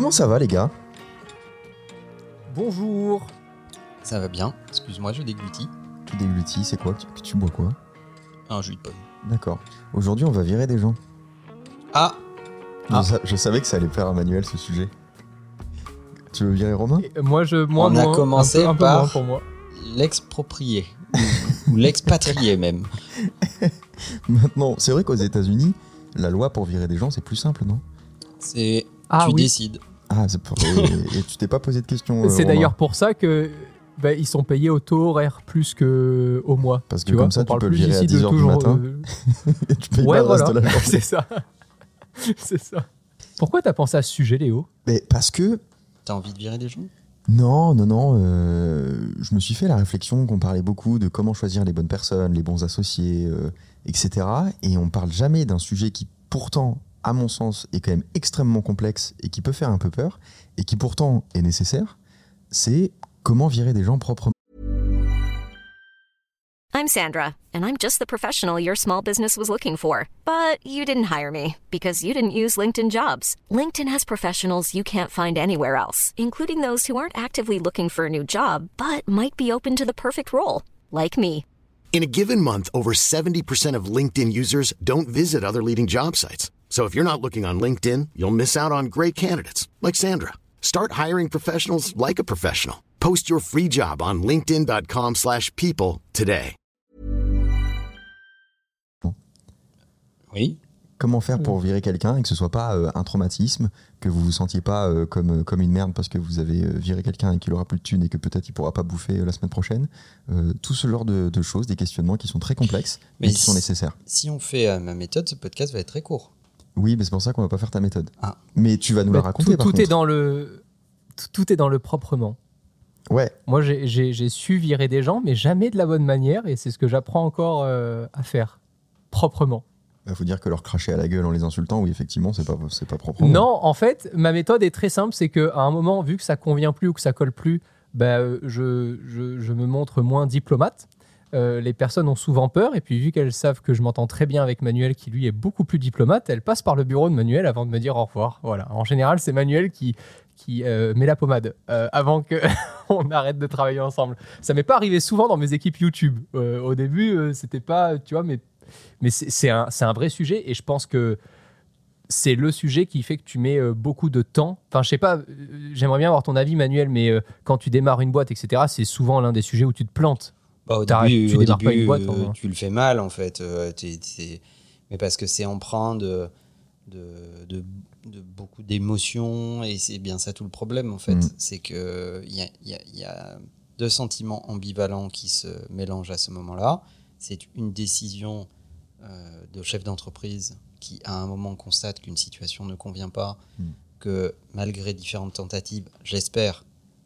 Comment ça va les gars? Bonjour. Ça va bien. Excuse-moi, je déglutis. Tu déglutis, c'est quoi? Tu, tu bois quoi? Un jus de pomme. D'accord. Aujourd'hui on va virer des gens. Ah Je, Ah. sa- je savais que ça allait plaire à Manuel ce sujet. Tu veux virer Romain? Et moi, je moins On a commencé un peu, un peu par- moi. L'exproprié. Ou l'expatrié même. Maintenant, c'est vrai qu'aux États-Unis, la loi pour virer des gens c'est plus simple, non? C'est. Ah tu oui. décides. Ah, c'est pour... et, et tu t'es pas posé de questions. euh, C'est d'ailleurs pour ça que bah, ils sont payés au taux horaire plus que au mois. Parce que tu vois, comme ça, on tu parle peux le plus virer à ici de 10 heures du toujours, matin. euh, et tu payes Ouais, pas le reste voilà, de la journée. c'est ça. c'est ça. Pourquoi t'as pensé à ce sujet, Léo? Mais parce que T'as envie de virer des gens? Non, non, non. euh, je me suis fait la réflexion qu'on parlait beaucoup de comment choisir les bonnes personnes, les bons associés, euh, etc. Et on parle jamais d'un sujet qui, pourtant, à mon sens, est quand même extrêmement complexe et qui peut faire un peu peur et qui, pourtant, est nécessaire. C'est comment virer des gens proprement. I'm Sandra, and I'm just the professional your small business was looking for. But you didn't hire me because you didn't use LinkedIn jobs. LinkedIn has professionals you can't find anywhere else, including those who aren't actively looking for a new job but might be open to the perfect role, like me. In a given month, over 70% of LinkedIn users don't visit other leading job sites. So if you're not looking on LinkedIn, you'll miss out on great candidates like Sandra. Start hiring professionals like a professional. Post your free job on linkedin.com/people slash people today. Oui. Comment faire pour virer quelqu'un et que ce soit pas euh, un traumatisme, que vous vous sentiez pas euh, comme, comme une merde parce que vous avez euh, viré quelqu'un et qu'il aura plus de thunes et que peut-être il pourra pas bouffer euh, la semaine prochaine. Euh, tout ce genre de, de choses, des questionnements qui sont très complexes mais, Mais qui sont si- nécessaires. Si on fait euh, ma méthode, ce podcast va être très court. Oui, mais c'est pour ça qu'on va pas faire ta méthode. Ah. Mais tu vas nous la Bah, raconter tout, par tout contre. est dans le tout, est dans le proprement. Ouais, Moi, j'ai- su virer des gens, mais jamais de la bonne manière, et c'est ce que j'apprends encore euh, à faire proprement. il faut dire que leur cracher à la gueule en les insultant, oui, effectivement, c'est pas, c'est pas propre. Non, en fait, ma méthode est très simple, c'est qu'à un moment, vu que ça convient plus ou que ça colle plus, bah, euh, je, je- je me montre moins diplomate. Euh, les personnes ont souvent peur, et puis vu qu'elles savent que je m'entends très bien avec Manuel, qui lui est beaucoup plus diplomate, elles passent par le bureau de Manuel avant de me dire au revoir. Voilà. En général, c'est Manuel qui, qui euh, met la pommade euh, avant que on arrête de travailler ensemble. Ça m'est pas arrivé souvent dans mes équipes YouTube. Au début, c'était pas, tu vois, mais mais c'est un, un vrai sujet, et je pense que c'est le sujet qui fait que tu mets beaucoup de temps. Enfin, je sais pas, j'aimerais bien avoir ton avis, Manuel, mais quand tu démarres une boîte, etc., c'est souvent l'un des sujets où tu te plantes. Bah, au début, tu au démarres pas début, une boîte, hein. tu le fais mal en fait. euh, Mais parce que c'est empreint de, de, de- de beaucoup d'émotions et c'est bien ça tout le problème en fait. Mm. C'est que il y a, y a- il y a deux sentiments ambivalents qui se mélangent à ce moment-là. C'est une décision euh, de chef d'entreprise qui à un moment constate qu'une situation ne convient pas, Mm. que malgré différentes tentatives, j'espère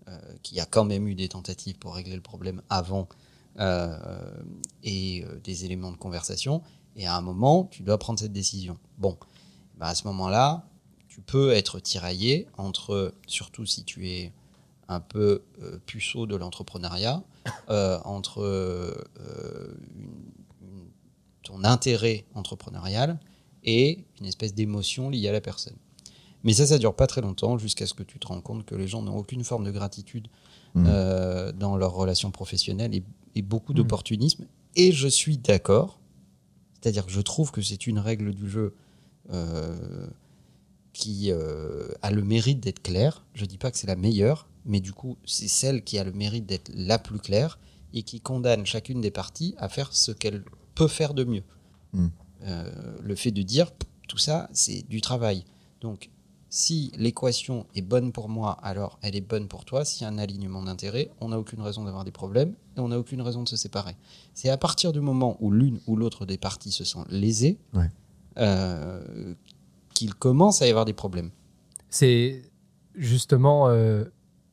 euh, qu'il y a quand même eu des tentatives pour régler le problème avant et euh, des éléments de conversation. Et à un moment, tu dois prendre cette décision. Bon, bah, à ce moment-là, tu peux être tiraillé entre, surtout si tu es un peu euh, puceau de l'entrepreneuriat, euh, entre euh, une- une- ton intérêt entrepreneurial et une espèce d'émotion liée à la personne. Mais ça, ça dure pas très longtemps jusqu'à ce que tu te rends compte que les gens n'ont aucune forme de gratitude euh, dans leurs relations professionnelles et, et beaucoup Mhm. d'opportunisme. Et je suis d'accord, c'est-à-dire que je trouve que c'est une règle du jeu euh, qui euh, a le mérite d'être claire. Je dis pas que c'est la meilleure, mais du coup, c'est celle qui a le mérite d'être la plus claire et qui condamne chacune des parties à faire ce qu'elle peut faire de mieux. Mm. Euh, le fait de dire tout ça, c'est du travail. Donc, si l'équation est bonne pour moi, alors elle est bonne pour toi. S'il y a un alignement d'intérêts, on n'a aucune raison d'avoir des problèmes et on n'a aucune raison de se séparer. C'est à partir du moment où l'une ou l'autre des parties se sent lésée Ouais. euh, qu'il commence à y avoir des problèmes. C'est justement euh,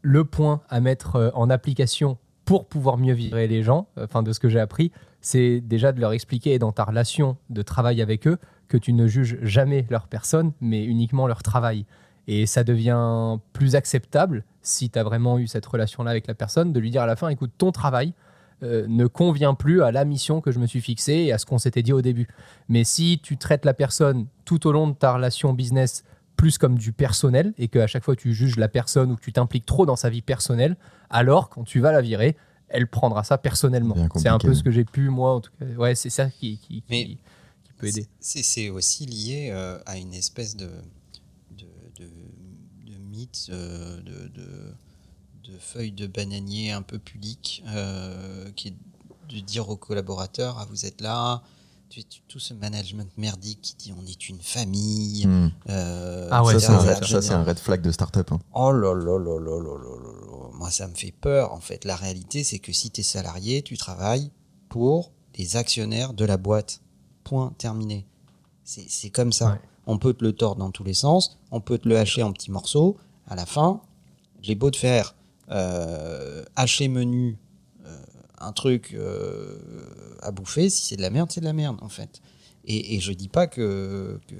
le point à mettre euh, en application pour pouvoir mieux virer les gens, enfin de ce que j'ai appris, c'est déjà de leur expliquer dans ta relation de travail avec eux que tu ne juges jamais leur personne, mais uniquement leur travail. Et ça devient plus acceptable, si tu as vraiment eu cette relation-là avec la personne, de lui dire à la fin, écoute, ton travail euh, ne convient plus à la mission que je me suis fixée et à ce qu'on s'était dit au début. Mais si tu traites la personne tout au long de ta relation business plus comme du personnel et qu'à chaque fois tu juges la personne ou que tu t'impliques trop dans sa vie personnelle, alors quand tu vas la virer, elle prendra ça personnellement. C'est un peu ce que j'ai pu, moi, en tout cas. Ouais, c'est ça qui, qui, qui- peut aider. C'est c'est aussi lié euh, à une espèce de euh, de, feuilles de bananier un peu pudique, euh, qui est de dire aux collaborateurs ah, vous êtes là, tout ce management merdique qui dit on est une famille. Hmm. Euh, ah ouais, ça c'est un, red flag de start-up. Hein. Oh là là là là là là Moi ça me fait peur en fait. La réalité c'est que si tu es salarié, tu travailles pour les actionnaires de la boîte. Point terminé. C'est comme ça. On peut te le tordre dans tous les sens, on peut te le hacher en petits morceaux, à la fin, j'ai beau te faire euh, hacher menu euh, un truc euh, à bouffer. Si c'est de la merde, c'est de la merde, en fait. Et, et je dis pas que, que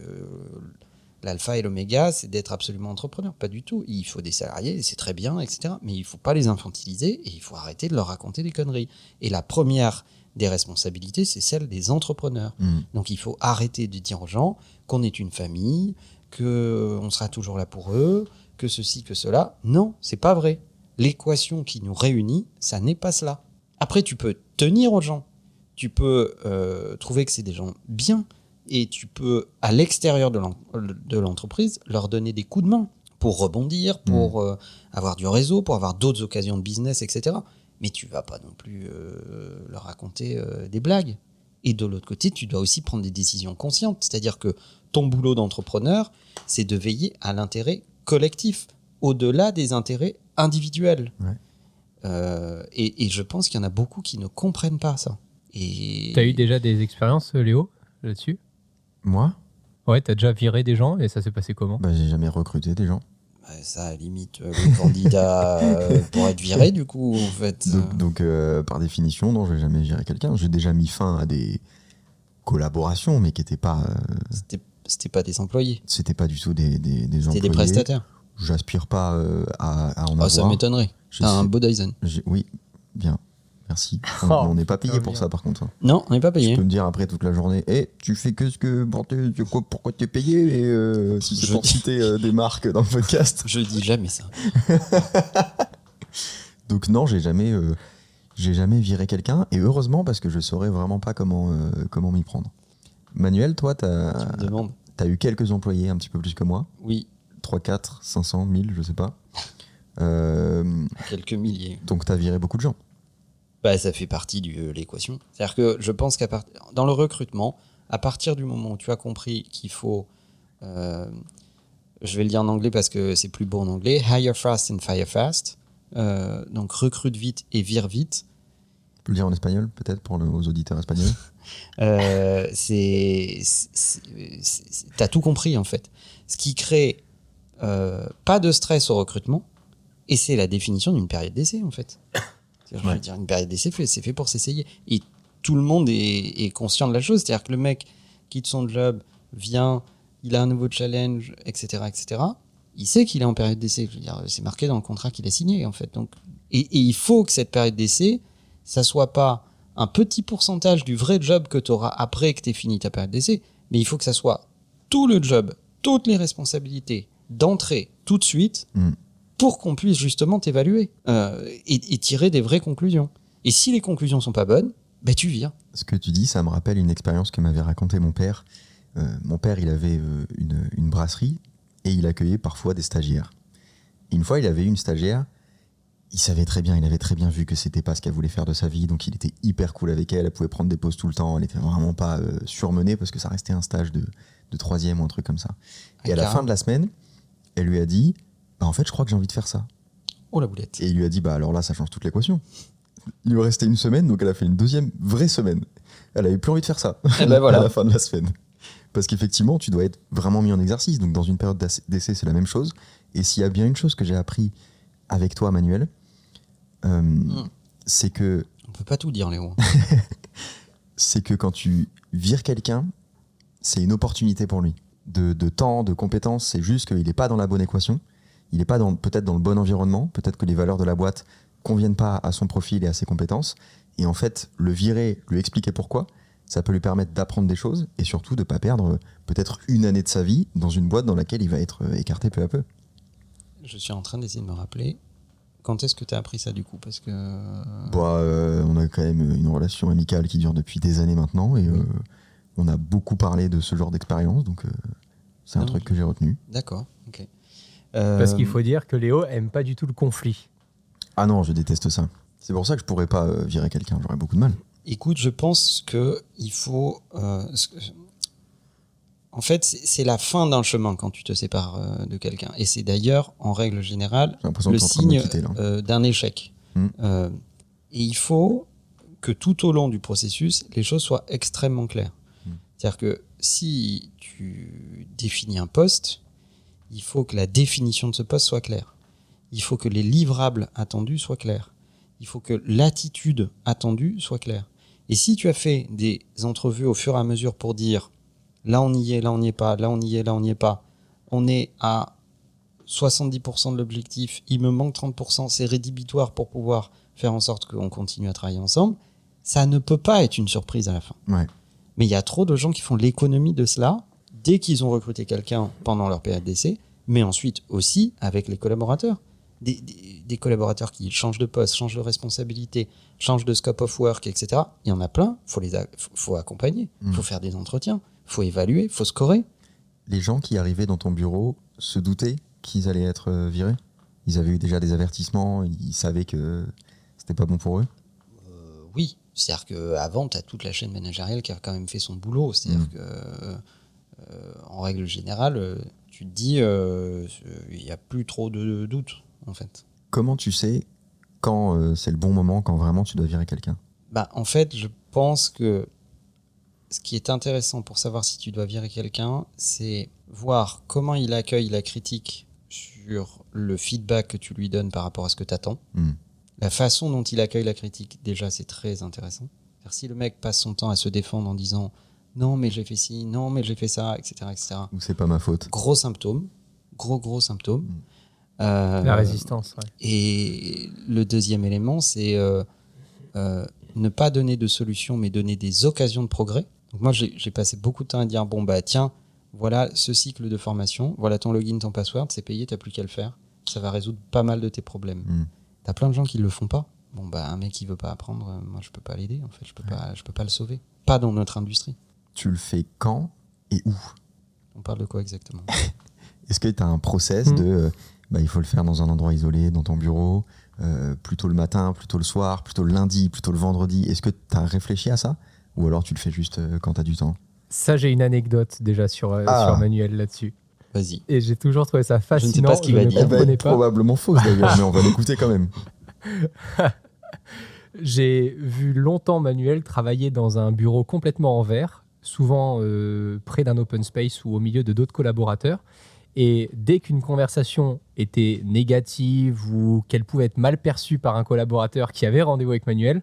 l'alpha et l'oméga, c'est d'être absolument entrepreneur. Pas du tout. Il faut des salariés, c'est très bien, etc. Mais il faut pas les infantiliser et il faut arrêter de leur raconter des conneries. Et la première des responsabilités, c'est celle des entrepreneurs. Hmm. Donc il faut arrêter de dire aux gens qu'on est une famille, que on sera toujours là pour eux, que ceci, que cela. Non, c'est pas vrai. L'équation qui nous réunit, ça n'est pas cela. Après, tu peux tenir aux gens, tu peux euh, trouver que c'est des gens bien, et tu peux, à l'extérieur de l'en- de l'entreprise, leur donner des coups de main pour rebondir, pour euh, avoir du réseau, pour avoir d'autres occasions de business, etc. Mais tu vas pas non plus euh, leur raconter euh, des blagues. Et de l'autre côté, tu dois aussi prendre des décisions conscientes. C'est-à-dire que ton boulot d'entrepreneur, c'est de veiller à l'intérêt collectif, au-delà des intérêts individuels. Ouais. Euh, et, et je pense qu'il y en a beaucoup qui ne comprennent pas ça. Et Tu as eu déjà des expériences, euh, Léo, là-dessus? Moi, Ouais, tu as déjà viré des gens et ça s'est passé comment? Bah, j'ai jamais recruté des gens. Ouais, ça, à la limite, euh, le candidat euh, pour être viré, du coup, en fait. Donc, donc, euh, par définition, non, j'ai jamais viré quelqu'un. J'ai déjà mis fin à des collaborations, mais qui n'étaient pas, euh, c'était c'était pas des employés, c'était pas du tout des, des, des c'était employés. des prestataires. J'aspire pas euh, à, à en ça avoir. m'étonnerait. Je T'as un beau Dyson. Oui, bien, merci. On Oh, on n'est pas payé pour bien. ça, par contre. Non, on n'est pas Tu payé. peux me dire après toute la journée, Eh, tu fais que ce que tu- pourquoi tu es payé et euh, si c'est Je- pour citer euh, des marques dans le podcast. Je dis jamais ça. Donc non, j'ai jamais, euh, j'ai jamais viré quelqu'un et heureusement parce que je saurais vraiment pas comment euh, comment m'y prendre. Manuel, toi, tu Tu as, me demandes. Eu quelques employés un petit peu plus que moi, Oui, 3, 4, 500, 1000, je sais pas. Euh, quelques milliers. donc tu as viré beaucoup de gens. Bah, ça fait partie de l'équation. C'est-à-dire que je pense qu'à part... dans le recrutement, à partir du moment où tu as compris qu'il faut, euh, je vais le dire en anglais parce que c'est plus beau en anglais, hire fast and fire fast. Euh, donc recrute vite et vire vite. Tu peux le dire en espagnol peut-être pour le- aux auditeurs espagnols? Euh, c'est, t'as tout compris en fait. Ce qui crée euh, pas de stress au recrutement, et c'est la définition d'une période d'essai en fait. C'est-à-dire, Je veux Ouais. dire, une période d'essai, c'est fait pour s'essayer. Et tout le monde est, est conscient de la chose. C'est-à-dire que le mec quitte son job, vient, il a un nouveau challenge, etc., etc. Il sait qu'il est en période d'essai. Je veux dire, c'est marqué dans le contrat qu'il a signé en fait. Donc, et, et il faut que cette période d'essai, ça soit pas un petit pourcentage du vrai job que tu auras après que tu fini ta période d'essai, mais il faut que ça soit tout le job, toutes les responsabilités d'entrée tout de suite Mm. pour qu'on puisse justement t'évaluer euh, et, et tirer des vraies conclusions. Et si les conclusions sont pas bonnes, ben tu vires. Ce que tu dis, ça me rappelle une expérience que m'avait raconté mon père. Euh, mon père, il avait euh, une, une brasserie et il accueillait parfois des stagiaires. Une fois, il avait eu une stagiaire. Il savait très bien, il avait très bien vu que c'était pas ce qu'elle voulait faire de sa vie, donc il était hyper cool avec elle. Elle pouvait prendre des pauses tout le temps. Elle était vraiment pas euh, surmenée parce que ça restait un stage de, de troisième ou un truc comme ça. Et à la fin de la semaine, elle lui a dit, bah, en fait, je crois que j'ai envie de faire ça. Oh la boulette. Et il lui a dit, bah alors là, ça change toute l'équation. Il lui restait une semaine, donc elle a fait une deuxième vraie semaine. Elle avait plus envie de faire ça Eh ben voilà. à la fin de la semaine. Parce qu'effectivement, tu dois être vraiment mis en exercice. Donc dans une période d'essai, c'est la même chose. Et s'il y a bien une chose que j'ai appris avec toi, Manuel, euh, Mm. c'est que On peut pas tout dire, Léo. c'est que quand tu vires quelqu'un, c'est une opportunité pour lui. De, de temps, de compétences, c'est juste qu'il n'est pas dans la bonne équation. Il n'est pas peut-être dans le bon environnement. Peut-être que les valeurs de la boîte conviennent pas à son profil et à ses compétences. Et en fait, le virer, lui expliquer pourquoi, ça peut lui permettre d'apprendre des choses et surtout de ne pas perdre euh, peut-être une année de sa vie dans une boîte dans laquelle il va être euh, écarté peu à peu. Je suis en train d'essayer de me rappeler. Quand est-ce que tu as appris ça du coup? Parce que. Bah, euh, on a quand même une relation amicale qui dure depuis des années maintenant et euh, on a beaucoup parlé de ce genre d'expérience, donc euh, c'est un Ah, truc que j'ai retenu. D'accord, ok. Parce Euh, qu'il faut dire que Léo aime pas du tout le conflit. Ah non, je déteste ça. C'est pour ça que je pourrais pas euh, virer quelqu'un, j'aurais beaucoup de mal. Écoute, je pense que il faut. En fait, c'est la fin d'un chemin quand tu te sépares euh, de quelqu'un. Et c'est d'ailleurs, en règle générale, le signe euh, d'un échec. Mm. Euh, et il faut que tout au long du processus, les choses soient extrêmement claires. Mm. C'est-à-dire que si tu définis un poste, il faut que la définition de ce poste soit claire. Il faut que les livrables attendus soient clairs. Il faut que l'attitude attendue soit claire. Et si tu as fait des entrevues au fur et à mesure pour dire là on y est, là on n'y est pas, là on y est, là on n'y est pas, on est à 70% de l'objectif, il me manque 30%, c'est rédhibitoire pour pouvoir faire en sorte qu'on continue à travailler ensemble, ça ne peut pas être une surprise à la fin. Ouais. Mais il y a trop de gens qui font l'économie de cela dès qu'ils ont recruté quelqu'un pendant leur période d'essai, mais ensuite aussi avec les collaborateurs. Des, des- des collaborateurs qui changent de poste, changent de responsabilité, changent de scope of work, etc. Il y en a plein, faut les a- faut, faut accompagner, Mm. faut faire des entretiens, faut évaluer, faut scorer. Les gens qui arrivaient dans ton bureau se doutaient qu'ils allaient être euh, virés? Ils avaient eu déjà des avertissements, ils savaient que c'était pas bon pour eux? Euh, oui, c'est-à-dire qu'avant, tu as toute la chaîne managériale qui a quand même fait son boulot. C'est-à-dire Mm. que, euh, euh, en règle générale, euh, tu te dis, euh, il n'y a plus trop de doutes, en fait. Comment tu sais quand euh, c'est le bon moment, quand vraiment tu dois virer quelqu'un? Bah, en fait, je pense que ce qui est intéressant pour savoir si tu dois virer quelqu'un, c'est voir comment il accueille la critique sur le feedback que tu lui donnes par rapport à ce que tu attends. Hmm. La façon dont il accueille la critique, déjà, c'est très intéressant. C'est-à-dire, Si le mec passe son temps à se défendre en disant non, mais j'ai fait ci, non, mais j'ai fait ça, etc., etc. Ou c'est pas ma faute Gros symptôme, gros, gros symptôme. Mm. Euh, La résistance, ouais. et le deuxième élément, c'est euh, euh, ne pas donner de solution, mais donner des occasions de progrès. Donc moi, j'ai passé beaucoup de temps à dire bon bah tiens, voilà ce cycle de formation, voilà ton login, ton password, c'est payé, t'as plus qu'à le faire. Ça va résoudre pas mal de tes problèmes. Mm. T'as plein de gens qui le font pas. Bon bah un mec qui veut pas apprendre, euh, moi je peux pas l'aider en fait, je peux pas, je peux pas le sauver. Pas dans notre industrie. Tu le fais quand et où? On parle de quoi exactement? Est-ce que tu as un process Hmm. de euh, bah, il faut le faire dans un endroit isolé, dans ton bureau, euh, plutôt le matin, plutôt le soir, plutôt le lundi, plutôt le vendredi? Est-ce que tu as réfléchi à ça? Ou alors tu le fais juste euh, quand tu as du temps Ça, j'ai une anecdote déjà sur, euh, Ah. sur Manuel là-dessus. Vas-y. Et j'ai toujours trouvé ça fascinant. sais pas ce qu'il va ne dire. Elle va être probablement fausse d'ailleurs, mais on va l'écouter quand même. J'ai vu longtemps Manuel travailler dans un bureau complètement en verre, souvent euh, près d'un open space ou au milieu de d'autres collaborateurs. Et dès qu'une conversation était négative ou qu'elle pouvait être mal perçue par un collaborateur qui avait rendez-vous avec Manuel,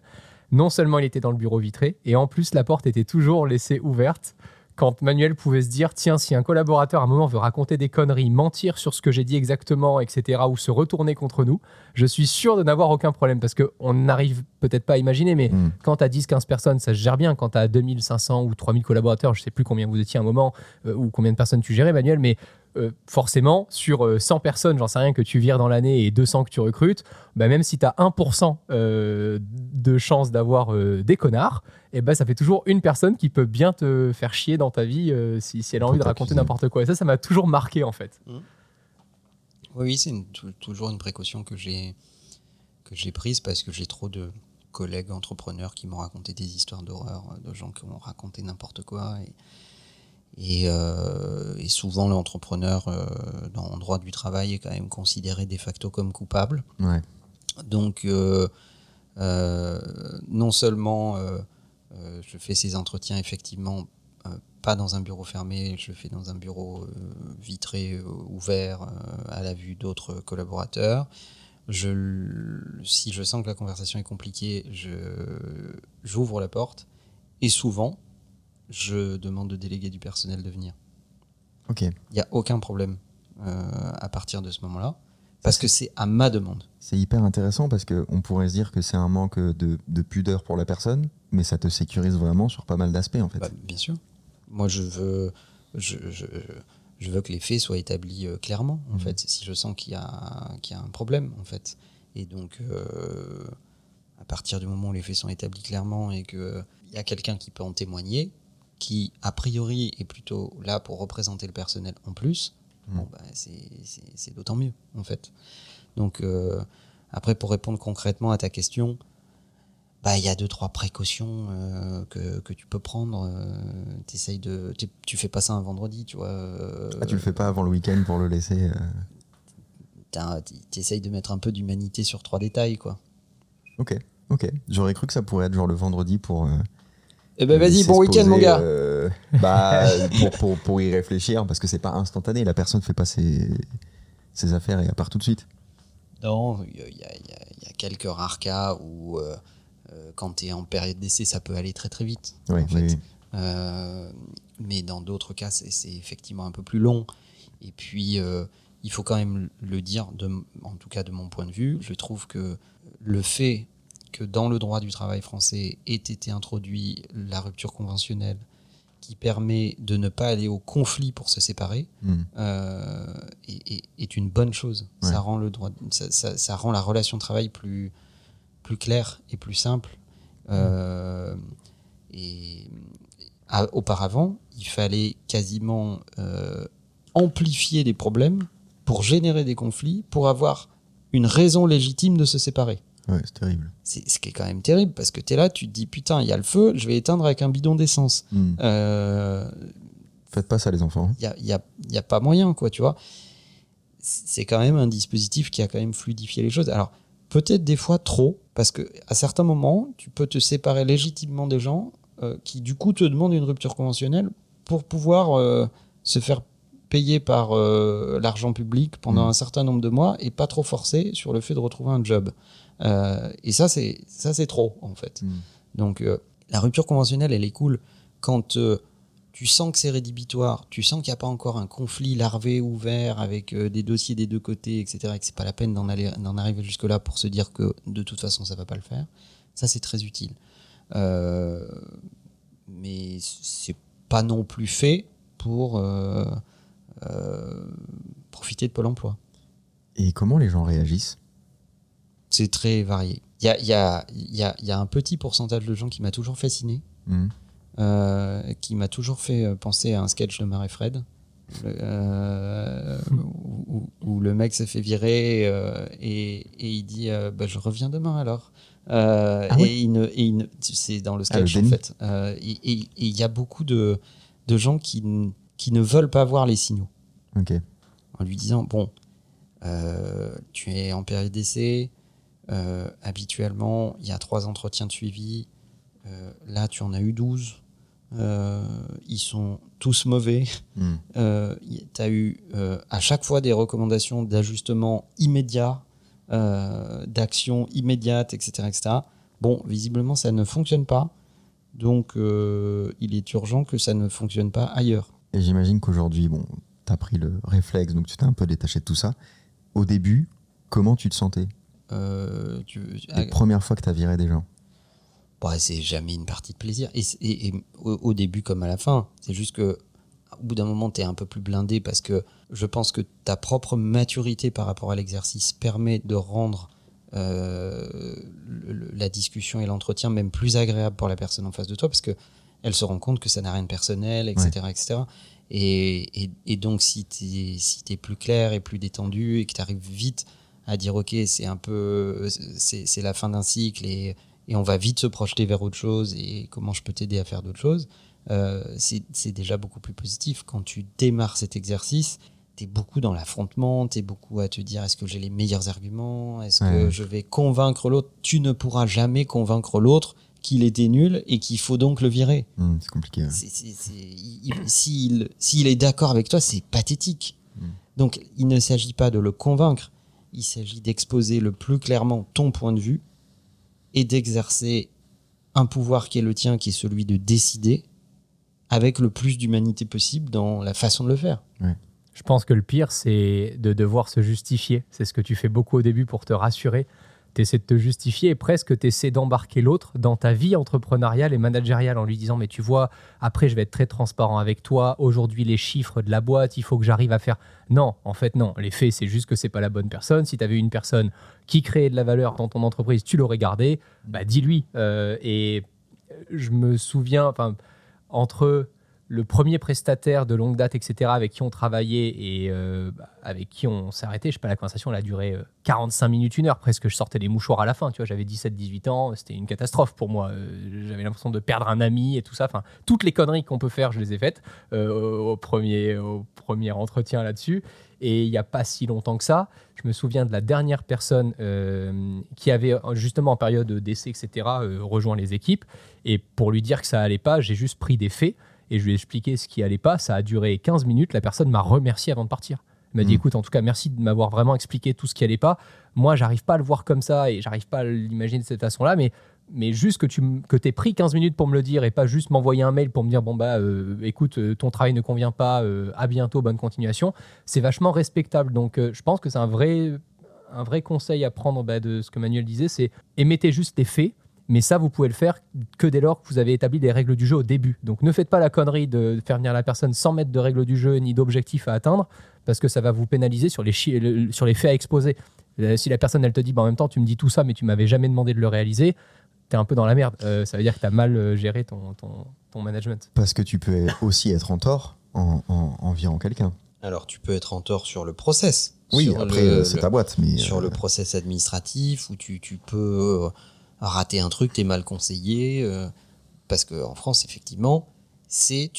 non seulement il était dans le bureau vitré, et en plus la porte était toujours laissée ouverte quand Manuel pouvait se dire tiens si un collaborateur à un moment veut raconter des conneries, mentir sur ce que j'ai dit exactement, etc., ou se retourner contre nous, je suis sûr de n'avoir aucun problème parce qu'on n'arrive peut-être pas à imaginer, mais Mm. quand tu as 10-15 personnes, ça se gère bien. Quand tu as 2500 ou 3000 collaborateurs, je sais plus combien vous étiez à un moment euh, ou combien de personnes tu gérais, Manuel, mais euh, forcément, sur euh, 100 personnes, j'en sais rien, que tu vires dans l'année et 200 que tu recrutes, bah, même si tu as 1% euh, de chance d'avoir euh, des connards, et ben ça fait toujours une personne qui peut bien te faire chier dans ta vie euh, si, si elle a envie de raconter n'importe quoi. Et ça, ça m'a toujours marqué en fait. Oui, oui, c'est toujours une précaution que j'ai que j'ai prise parce que j'ai trop de collègues entrepreneurs qui m'ont raconté des histoires d'horreur, euh, de gens qui ont raconté n'importe quoi. Et, et, euh, et souvent, l'entrepreneur euh, dans le droit du travail est quand même considéré de facto comme coupable. Ouais. Donc, euh, euh, non seulement je fais ces entretiens effectivement pas dans un bureau fermé, je le fais dans un bureau vitré, ouvert, à la vue d'autres collaborateurs. Je, si je sens que la conversation est compliquée, j'ouvre la porte et souvent, je demande de déléguer du personnel de venir. Ok. Il n'y a aucun problème euh, à partir de ce moment-là. Parce que c'est à ma demande. C'est hyper intéressant parce qu'on pourrait se dire que c'est un manque de, de pudeur pour la personne, mais ça te sécurise vraiment sur pas mal d'aspects en fait. Bah, bien sûr. Moi, je veux, je, je, je veux que les faits soient établis euh, clairement, en Mhm. fait, si je sens qu'il y, y a un problème, en fait. Et donc, euh, à partir du moment où les faits sont établis clairement et qu'il y a quelqu'un qui peut en témoigner, qui, a priori, est plutôt là pour représenter le personnel en plus, bon, bah, c'est, d'autant mieux, en fait. Donc, euh, après, pour répondre concrètement à ta question, bah, il y a deux, trois précautions euh, que, que tu peux prendre. euh, de, tu, tu fais pas ça un vendredi, tu vois. euh, Ah, tu le fais pas avant le week-end pour le laisser. euh, t'as- T'essayes de mettre un peu d'humanité sur trois détails, quoi. Ok, ok. J'aurais cru que ça pourrait être genre le vendredi pour. Euh, Eh ben vas-y, bon week-end, mon gars. euh, bah, pour, pour, pour y réfléchir, parce que c'est pas instantané. La personne fait pas ses, ses affaires et elle part tout de suite. Non, il y, a- y y quelques rares cas où, euh, euh, quand tu es en période d'essai, ça peut aller très très vite. Ouais, en fait. oui, oui. Euh, mais dans d'autres cas, c'est effectivement un peu plus long. Et puis, euh, il faut quand même le dire, de, en tout cas de mon point de vue, je trouve que le fait que dans le droit du travail français ait été introduit la rupture conventionnelle qui permet de ne pas aller au conflit pour se séparer, Hmm. euh, est, est- est une bonne chose. Ouais. Ça, rend le droit, ça, ça- ça rend la relation de travail plus, plus claire et plus simple. Euh, et à- auparavant, il fallait quasiment euh, amplifier des problèmes pour générer des conflits, pour avoir une raison légitime de se séparer. Ouais, c'est terrible. C'est ce qui est quand même terrible parce que tu es là, tu te dis putain, il y a le feu, je vais éteindre avec un bidon d'essence. Hmm. Euh, Faites pas ça, les enfants. il n'y a, y a- y a pas moyen, quoi, tu vois. C'est quand même un dispositif qui a quand même fluidifié les choses. Alors, peut-être des fois trop, parce que à certains moments, tu peux te séparer légitimement des gens euh, qui, du coup, te demandent une rupture conventionnelle pour pouvoir euh, se faire payer par l'argent public pendant Mm. un certain nombre de mois et pas trop forcer sur le fait de retrouver un job. Euh, et ça, c'est ça, c'est trop, en fait. Hmm. Donc euh, la rupture conventionnelle, elle est cool quand euh, tu sens que c'est rédhibitoire, tu sens qu'il n'y a pas encore un conflit larvé ouvert avec des dossiers des deux côtés, etc. Et que c'est pas la peine d'en aller, d'en arriver jusque là pour se dire que de toute façon ça va pas le faire. Ça c'est très utile. Mais c'est pas non plus fait pour profiter de Pôle Emploi. Et comment les gens réagissent? C'est très varié. Il y a, y, a, y, a, y a un petit pourcentage de gens qui m'a toujours fasciné. Hmm. euh, qui m'a toujours fait euh, penser à un sketch de Marie Fred. le- euh, où, le mec se fait virer euh, et, et il dit euh, bah, je reviens demain alors Ah et, il ne, et il ne- c'est dans le Ah, sketch en déni. fait et il y a beaucoup de, de gens qui, qui ne veulent pas voir les signaux en lui disant bon, tu es en période d'essai, euh, habituellement il y a trois entretiens de suivi, euh, là tu en as eu 12, euh, ils sont tous mauvais, Hmm. tu as eu euh, à chaque fois des recommandations d'ajustement immédiat, euh, d'action immédiate, etc., etc. Bon, visiblement ça ne fonctionne pas, donc euh, il est urgent que ça ne fonctionne pas ailleurs. Et j'imagine qu'aujourd'hui, bon, t'as pris le réflexe, donc tu t'es un peu détaché de tout ça. Au début, comment tu te sentais? Euh, tu, Les premières fois que t'as viré des gens Bah, c'est jamais une partie de plaisir. Et, c'est- et- et au, au début comme à la fin, c'est juste que au bout d'un moment, tu es un peu plus blindé parce que je pense que ta propre maturité par rapport à l'exercice permet de rendre euh, le- la discussion et l'entretien même plus agréable pour la personne en face de toi parce que elle se rend compte que ça n'a rien de personnel, etc. etc. Et, et- et donc, si tu es, si plus clair et plus détendu et que tu arrives vite à dire, OK, c'est un peu, c'est la fin d'un cycle et, et on va vite se projeter vers autre chose et comment je peux t'aider à faire d'autres choses, euh, c'est déjà beaucoup plus positif. Quand tu démarres cet exercice, tu es beaucoup dans l'affrontement, tu es beaucoup à te dire est-ce que j'ai les meilleurs arguments, est-ce Ouais. que je vais convaincre l'autre? Tu ne pourras jamais convaincre l'autre qu'il était nul et qu'il faut donc le virer. Hmm, C'est compliqué. ouais. S'il s'il est d'accord avec toi, c'est pathétique. Mm. Donc, il ne s'agit pas de le convaincre, il s'agit d'exposer le plus clairement ton point de vue et d'exercer un pouvoir qui est le tien, qui est celui de décider avec le plus d'humanité possible dans la façon de le faire. Je Je pense que le pire, c'est de devoir se justifier. C'est ce que tu fais beaucoup au début pour te rassurer. Tu essaies de te justifier et presque tu essaies d'embarquer l'autre dans ta vie entrepreneuriale et managériale en lui disant Mais tu vois, après, je vais être très transparent avec toi. Aujourd'hui, les chiffres de la boîte, il faut que j'arrive à faire. Non, en fait, non. Les faits, c'est juste que c'est pas la bonne personne. Si tu avais une personne qui créait de la valeur dans ton entreprise, tu l'aurais gardé. Bah, dis-lui. Euh, et je me souviens, enfin, entre le premier prestataire de longue date, etc., avec qui on travaillait et euh, avec qui on s'est arrêté, je sais pas, la conversation elle a duré 45 euh, minutes, une heure presque. Je sortais les mouchoirs à la fin, tu vois, j'avais 17-18 ans, c'était une catastrophe pour moi. Euh, j'avais l'impression de perdre un ami et tout ça. Enfin, toutes les conneries qu'on peut faire, je les ai faites au, premier, au premier entretien là-dessus. Et il n'y a pas si longtemps que ça, je me souviens de la dernière personne qui avait justement en période d'essai, etc., rejoint les équipes. Et pour lui dire que ça allait pas, j'ai juste pris des faits et je lui ai expliqué ce qui allait pas. Ça a duré 15 minutes. La personne m'a remercié avant de partir. Elle m'a dit hmm. écoute, en tout cas, merci de m'avoir vraiment expliqué tout ce qui allait pas. Moi, j'arrive pas à le voir comme ça et j'arrive pas à l'imaginer de cette façon-là, mais mais juste que tu que aies pris 15 minutes pour me le dire et pas juste m'envoyer un mail pour me dire bon bah euh, écoute euh, ton travail ne convient pas euh, à bientôt bonne continuation c'est vachement respectable donc je pense que c'est un vrai un vrai conseil à prendre bah, de ce que Manuel disait c'est émettez juste les faits mais ça, vous pouvez le faire que dès lors que vous avez établi des règles du jeu au début. Donc ne faites pas la connerie de faire venir la personne sans mettre de règles du jeu ni d'objectifs à atteindre, parce que ça va vous pénaliser sur les, sur les faits à exposer. Euh, si la personne, elle te dit, bah, en même temps, tu me dis tout ça, mais tu m'avais jamais demandé de le réaliser, tu es un peu dans la merde. Euh, ça veut dire que tu as mal euh, géré ton, ton, management. Parce que tu peux aussi être en tort en, en, virant quelqu'un. Alors, tu peux être en tort sur le process. Oui, après, c'est ta boîte. mais Sur le process administratif, où tu, tu peux rater un truc, t'es mal conseillé. Euh, parce qu'en France, effectivement, c'est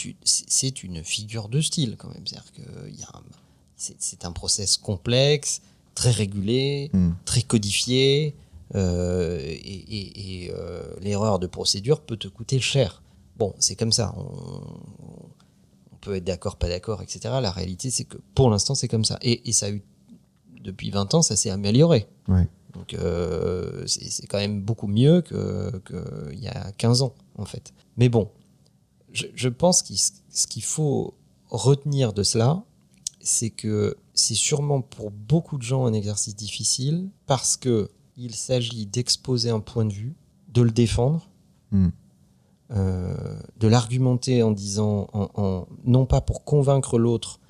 une figure de style quand même. C'est-à-dire que c'est un process complexe, très régulé, hmm. très codifié, euh, et, euh, l'erreur de procédure peut te coûter cher. Bon, c'est comme ça. On, peut être d'accord, pas d'accord, etc. La réalité, c'est que pour l'instant, c'est comme ça. Et, ça a eu, depuis 20 ans, ça s'est amélioré. Ouais. Donc euh, c'est quand même beaucoup mieux qu'il que y a 15 ans, en fait. Mais bon, je, pense que ce qu'il faut retenir de cela, c'est que c'est sûrement pour beaucoup de gens un exercice difficile parce que il s'agit d'exposer un point de vue, de le défendre, hmm. euh, de l'argumenter en disant, non pas pour convaincre l'autre,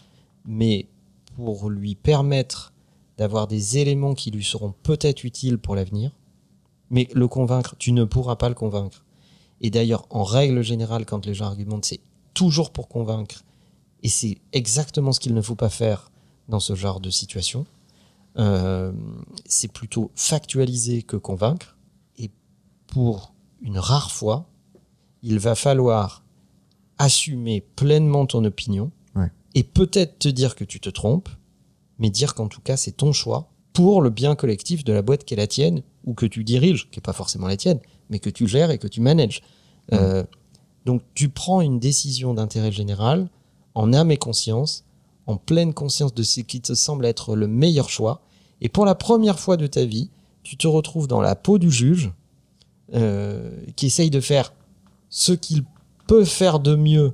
mais pour lui permettre d'avoir des éléments qui lui seront peut-être utiles pour l'avenir, mais le convaincre, tu ne pourras pas le convaincre. Et d'ailleurs, en règle générale, quand les gens argumentent, c'est toujours pour convaincre, et c'est exactement ce qu'il ne faut pas faire dans ce genre de situation. Euh, c'est plutôt factualiser que convaincre, et pour une rare fois, il va falloir assumer pleinement ton opinion, et peut-être te dire que tu te trompes, mais dire qu'en tout cas c'est ton choix pour le bien collectif de la boîte qui est la tienne ou que tu diriges, qui n'est pas forcément la tienne, mais que tu gères et que tu manages. Mmh. Euh, donc tu prends une décision d'intérêt général en âme et conscience, en pleine conscience de ce qui te semble être le meilleur choix, et pour la première fois de ta vie, tu te retrouves dans la peau du juge euh, qui essaye de faire ce qu'il peut faire de mieux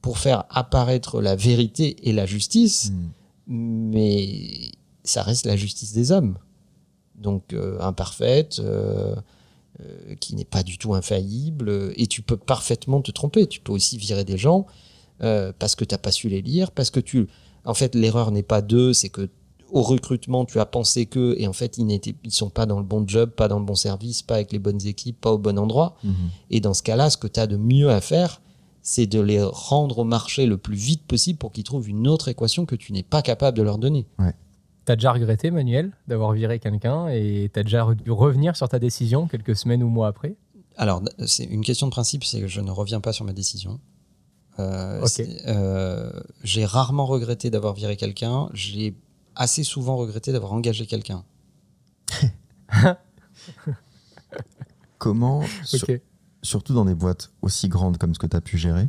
pour faire apparaître la vérité et la justice. Mmh mais ça reste la justice des hommes. Donc euh, imparfaite, euh, euh, qui n'est pas du tout infaillible, et tu peux parfaitement te tromper. Tu peux aussi virer des gens parce que tu n'as pas su les lire, parce que tu... En fait, l'erreur n'est pas d'eux, c'est que au recrutement, tu as pensé que, et en fait, ils n'étaient, ils sont pas dans le bon job, pas dans le bon service, pas avec les bonnes équipes, pas au bon endroit. Mhm. Et dans ce cas-là, ce que tu as de mieux à faire, c'est de les rendre au marché le plus vite possible pour qu'ils trouvent une autre équation que tu n'es pas capable de leur donner. Ouais. T'as déjà regretté, Manuel, d'avoir viré quelqu'un et t'as déjà dû revenir sur ta décision quelques semaines ou mois après? Alors, c'est une question de principe, c'est que je ne reviens pas sur ma décision. Euh, euh, j'ai rarement regretté d'avoir viré quelqu'un. J'ai assez souvent regretté d'avoir engagé quelqu'un. Comment, surtout dans des boîtes aussi grandes comme ce que tu as pu gérer,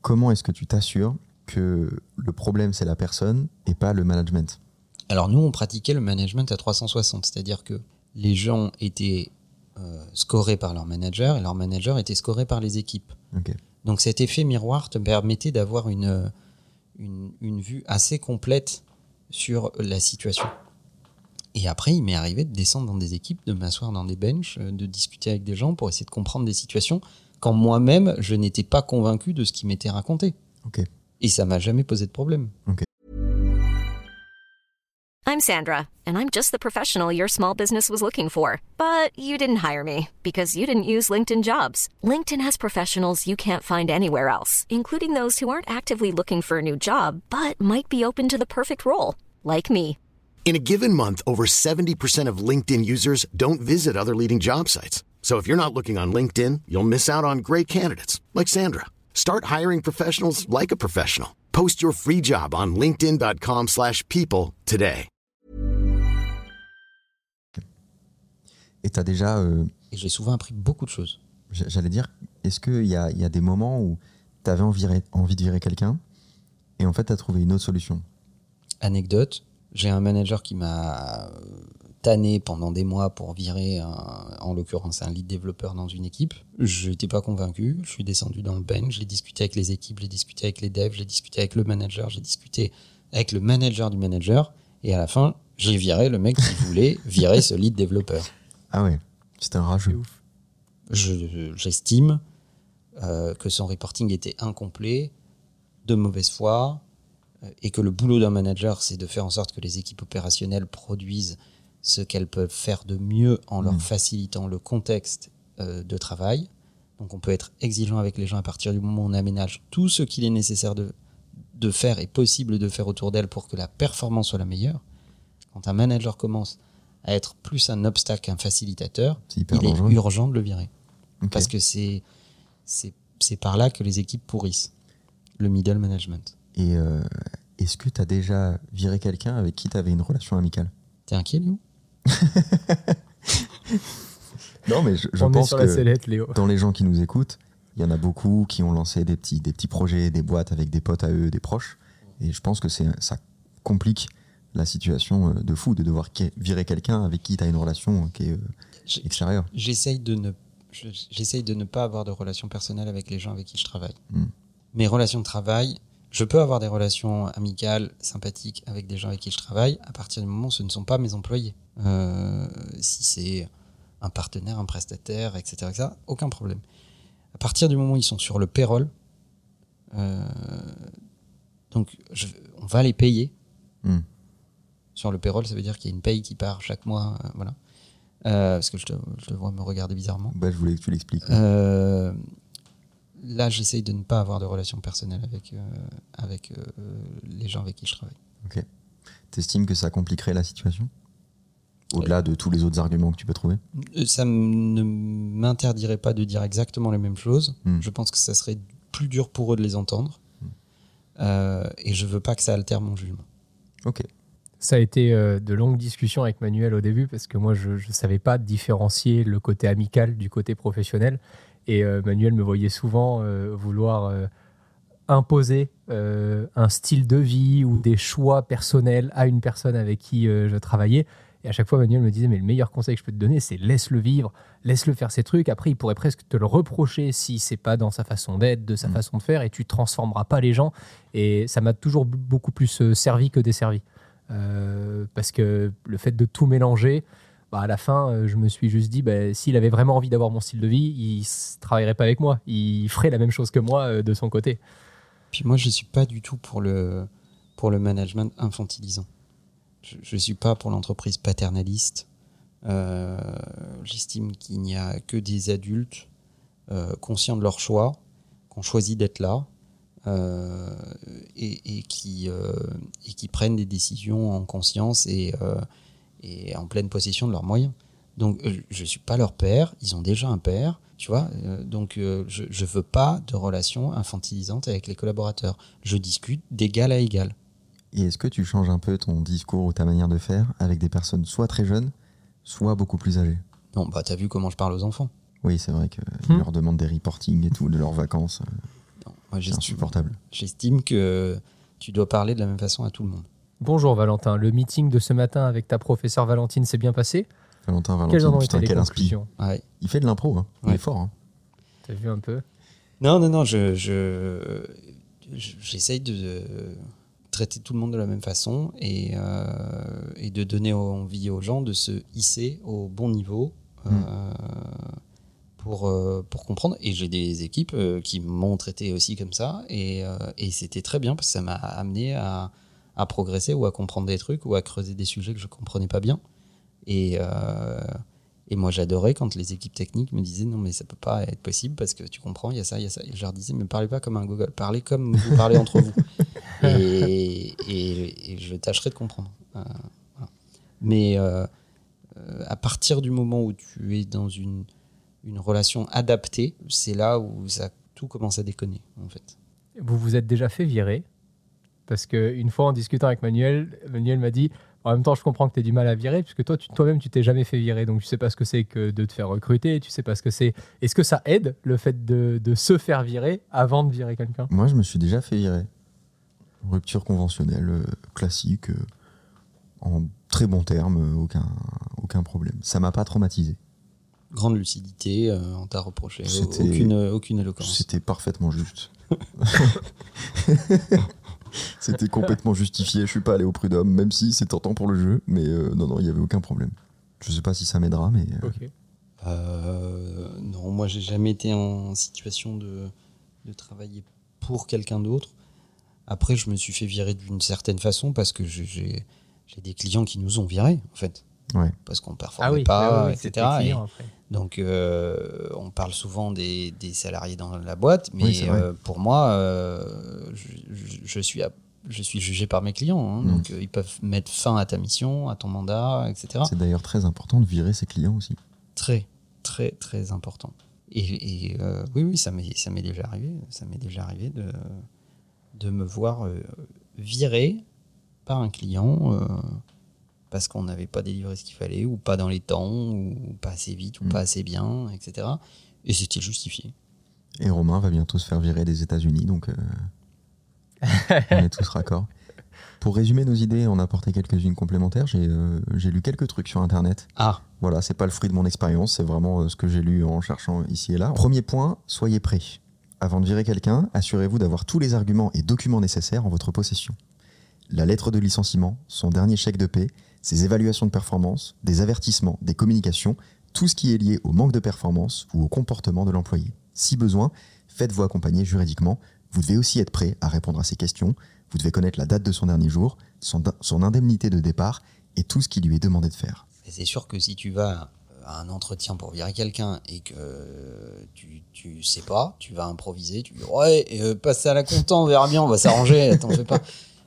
comment est-ce que tu t'assures que le problème c'est la personne et pas le management? Alors nous, on pratiquait le management à 360, c'est-à-dire que les gens étaient euh, scorés par leur manager et leur manager était scoré par les équipes. Donc cet effet miroir te permettait d'avoir une, une, une vue assez complète sur la situation. Et après, il m'est arrivé de descendre dans des équipes, de m'asseoir dans des benches, euh, de discuter avec des gens pour essayer de comprendre des situations quand moi-même, je n'étais pas convaincu de ce qui m'était raconté. Et ça m'a jamais posé de problème. I'm Sandra, and I'm just the professional your small business was looking for. But you didn't hire me because you didn't use LinkedIn jobs. LinkedIn has professionals you can't find anywhere else, including those who aren't actively looking for a new job but might be open to the perfect role, like me. In a given month, over 70% of LinkedIn users don't visit other leading job sites. So if you're not looking on LinkedIn, you'll miss out on great candidates like Sandra. Start hiring professionals like a professional. Post your free job on linkedin.com/people slash people today. Et tu as déjà, euh, Et j'ai souvent appris beaucoup de choses. j'allais dire, est-ce qu'il y a, il y a des moments où tu avais envie, envie de virer quelqu'un et en fait tu as trouvé une autre solution? Anecdote, j'ai un manager qui m'a tanné pendant des mois pour virer, un- en l'occurrence, un lead développeur dans une équipe. Je n'étais pas convaincu. Je suis descendu dans le bench, j'ai discuté avec les équipes, j'ai discuté avec les devs, j'ai discuté avec le manager, j'ai discuté avec le manager du manager. Et à la fin, j'ai viré le mec qui voulait virer ce lead développeur. Ah ouais, c'était un rageux. ouf. Je- J'estime euh, que son reporting était incomplet, de mauvaise foi, et que le boulot d'un manager, c'est de faire en sorte que les équipes opérationnelles produisent ce qu'elles peuvent faire de mieux en leur Mm. facilitant le contexte euh, de travail. Donc on peut être exigeant avec les gens à partir du moment où on aménage tout ce qu'il est nécessaire de, de faire et possible de faire autour d'elles pour que la performance soit la meilleure. Quand un manager commence à être plus un obstacle qu'un facilitateur, il dangereux. est urgent de le virer. Parce que c'est par là que les équipes pourrissent. Le middle management. Et euh, est-ce que tu as déjà viré quelqu'un avec qui tu avais une relation amicale? T'es inquiet, Léo? Non, mais je, je pense sur que la sellette, Léo. dans les gens qui nous écoutent, il y en a beaucoup qui ont lancé des petits, des petits projets, des boîtes avec des potes à eux, des proches. Et je pense que c'est ça complique la situation euh, de fou de devoir virer quelqu'un avec qui tu as une relation qui est euh, extérieure. J'essaye de ne j'essaye de ne pas avoir de relations personnelles avec les gens avec qui je travaille. Mm. Mes relations de travail, je peux avoir des relations amicales, sympathiques avec des gens avec qui je travaille à partir du moment où ce ne sont pas mes employés. Euh, si c'est un partenaire, un prestataire, etc., etc., aucun problème. À partir du moment où ils sont sur le payroll, euh, donc je- on va les payer. Mm. Sur le payroll, ça veut dire qu'il y a une paye qui part chaque mois, euh, voilà. Euh, parce que je te, je te vois me regarder bizarrement. Bah, je voulais que tu l'expliques. Euh, là, j'essaye de ne pas avoir de relation personnelle avec, euh, avec euh, les gens avec qui je travaille. Ok. T'estimes que ça compliquerait la situation? Au-delà de tous les autres arguments que tu peux trouver? Euh, Ça ne m'interdirait pas de dire exactement les mêmes choses. Mm. Je pense que ça serait plus dur pour eux de les entendre. Euh, et je veux pas que ça altère mon jugement. Ok. Ça a été euh, de longues discussions avec Manuel au début parce que moi, je ne savais pas différencier le côté amical du côté professionnel. Et euh, Manuel me voyait souvent euh, vouloir euh, imposer un style de vie ou des choix personnels à une personne avec qui je travaillais. Et à chaque fois, Manuel me disait, mais le meilleur conseil que je peux te donner, c'est laisse-le vivre, laisse-le faire ses trucs. Après, il pourrait presque te le reprocher si c'est pas dans sa façon d'être, de sa Mm. façon de faire, et tu transformeras pas les gens. Et ça m'a toujours beaucoup plus servi que desservi. Euh, parce que le fait de tout mélanger, bah, à la fin, euh, je me suis juste dit, bah, s'il avait vraiment envie d'avoir mon style de vie, il ne travaillerait pas avec moi. Il ferait la même chose que moi euh, de son côté. Puis moi, je suis pas du tout pour le, pour le management infantilisant. Je, je suis pas pour l'entreprise paternaliste. Euh, J'estime qu'il n'y a que des adultes conscients de leur choix, qui ont choisi d'être là et, et qui, et qui prennent des décisions en conscience et, et en pleine possession de leurs moyens. Donc, euh, je suis pas leur père, ils ont déjà un père, tu vois. euh, donc, euh, je, je veux pas de relation infantilisante avec les collaborateurs. Je discute d'égal à égal. Et est-ce que tu changes un peu ton discours ou ta manière de faire avec des personnes soit très jeunes, soit beaucoup plus âgées? Non, bah, t'as vu comment je parle aux enfants. Oui, c'est vrai qu'ils Hmm. leur demandent des reportings et tout de leurs vacances. Non, moi, C'est insupportable. J'estime que tu dois parler de la même façon à tout le monde. Bonjour Valentin, le meeting de ce matin avec ta professeure Valentine s'est bien passé Valentin, Quelles en Valentine, ont putain, été les quel inspi. conclusions Ouais. Il fait de l'impro, hein. il Ouais. est fort. hein. T'as vu un peu? Non, non, non, je, je- j'essaye de traiter tout le monde de la même façon et, euh, et de donner envie aux gens de se hisser au bon niveau euh, pour, euh, pour comprendre. Et j'ai des équipes qui m'ont traité aussi comme ça et, et c'était très bien parce que ça m'a amené à, à progresser ou à comprendre des trucs ou à creuser des sujets que je comprenais pas bien. Et, euh, et moi, j'adorais quand les équipes techniques me disaient non, mais ça peut pas être possible parce que tu comprends, il y a ça, il y a ça. Et je leur disais, mais parlez pas comme un Google, parlez comme vous parlez entre vous. Et, et- et je tâcherai de comprendre. Euh, voilà. Mais euh, euh, à partir du moment où tu es dans une, une relation adaptée, c'est là où ça, tout commence à déconner, en fait. Vous vous êtes déjà fait virer Parce qu'une fois en discutant avec Manuel, Manuel m'a dit en même temps, je comprends que tu as du mal à virer, puisque toi, toi-même, tu t'es jamais fait virer, donc tu sais pas ce que c'est que de te faire recruter, tu sais pas ce que c'est. Est-ce que ça aide le fait de, de se faire virer avant de virer quelqu'un? Moi, je me suis déjà fait virer. Rupture conventionnelle, euh, classique, euh, en très bons termes, euh, aucun, aucun problème. Ça m'a pas traumatisé. Grande lucidité, euh, on t'a reproché aucune, aucune éloquence. C'était parfaitement juste. C'était complètement justifié. Je suis pas allé au prud'homme, même si c'est tentant pour le jeu. Mais euh, non, non, il y avait aucun problème. Je sais pas si ça m'aidera, mais euh. Euh, non, moi j'ai jamais été en situation de, de travailler pour quelqu'un d'autre. Après, je me suis fait virer d'une certaine façon parce que j'ai des clients qui nous ont virés, en fait. Ouais. Parce qu'on performait Ah oui, pas, ah oui, c'était etc. Et donc, euh, on parle souvent des, des salariés dans la boîte, mais Oui, euh, pour moi, euh, je, suis, à- je suis jugé par mes clients. hein. Mm. Donc, euh, ils peuvent mettre fin à ta mission, à ton mandat, etc c'est d'ailleurs très important de virer ses clients aussi. très très très important et, et, euh, oui oui ça m'est ça m'est déjà arrivé ça m'est déjà arrivé de de me voir euh, viré par un client euh, parce qu'on n'avait pas délivré ce qu'il fallait ou pas dans les temps ou pas assez vite ou Mm. pas assez bien etc et c'était justifié Et Romain va bientôt se faire virer des États-Unis, donc euh, on est tous raccords. Pour résumer nos idées, en apporter quelques-unes complémentaires, j'ai euh, j'ai lu quelques trucs sur Internet. ah Voilà, c'est pas le fruit de mon expérience, c'est vraiment euh, ce que j'ai lu en cherchant ici et là. Premier point, soyez prêts. Avant de virer quelqu'un, assurez-vous d'avoir tous les arguments et documents nécessaires en votre possession. La lettre de licenciement, son dernier chèque de paie, ses évaluations de performance, des avertissements, des communications, tout ce qui est lié au manque de performance ou au comportement de l'employé. Si besoin, faites-vous accompagner juridiquement. Vous devez aussi être prêt à répondre à ces questions. Vous devez connaître la date de son dernier jour, son, indemnité de départ et tout ce qui lui est demandé de faire. C'est sûr que si tu vas à un entretien pour virer quelqu'un et que tu, tu sais pas, tu vas improviser, tu dis ouais, euh, passe à la comptant, on verra bien, on va s'arranger, t'en fais pas.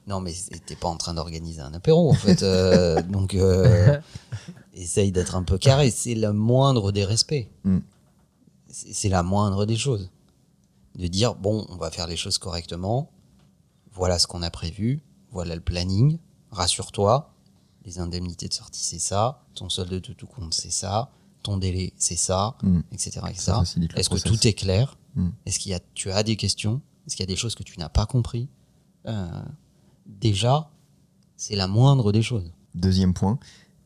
Non, mais t'es pas en train d'organiser un apéro en fait. euh, donc, euh, essaye d'être un peu carré. C'est la moindre des respects. Mm. C'est la moindre des choses. De dire bon, on va faire les choses correctement. Voilà ce qu'on a prévu. Voilà le planning. Rassure-toi. Les indemnités de sortie, c'est ça. Ton solde de tout compte, c'est ça. Ton délai, c'est ça, Mm. etc. etc. Ça facilite le Est-ce que tout est clair? Mm. Est-ce qu'il y a, tu as des questions? Est-ce qu'il y a des choses que tu n'as pas compris? Euh, Déjà, c'est la moindre des choses. Deuxième point.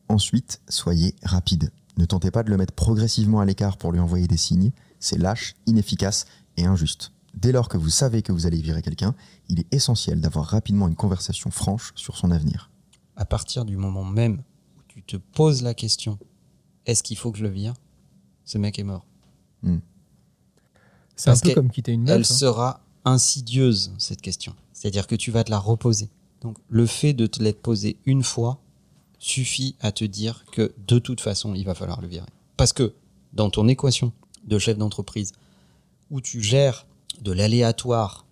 Ensuite, soyez rapide. Ne tentez pas de le mettre progressivement à l'écart pour lui envoyer des signes. C'est lâche, inefficace et injuste. Dès lors que vous savez que vous allez virer quelqu'un, il est essentiel d'avoir rapidement une conversation franche sur son avenir. À partir du moment même où tu te poses la question est-ce qu'il faut que je le vire? Ce mec est mort. C'est un peu comme quitter une Elle meuf. hein. sera insidieuse, cette question. C'est-à-dire que tu vas te la reposer. Donc, le fait de te l'être posée une fois suffit à te dire que de toute façon, il va falloir le virer. Parce que dans ton équation de chef d'entreprise, où tu gères de l'aléatoire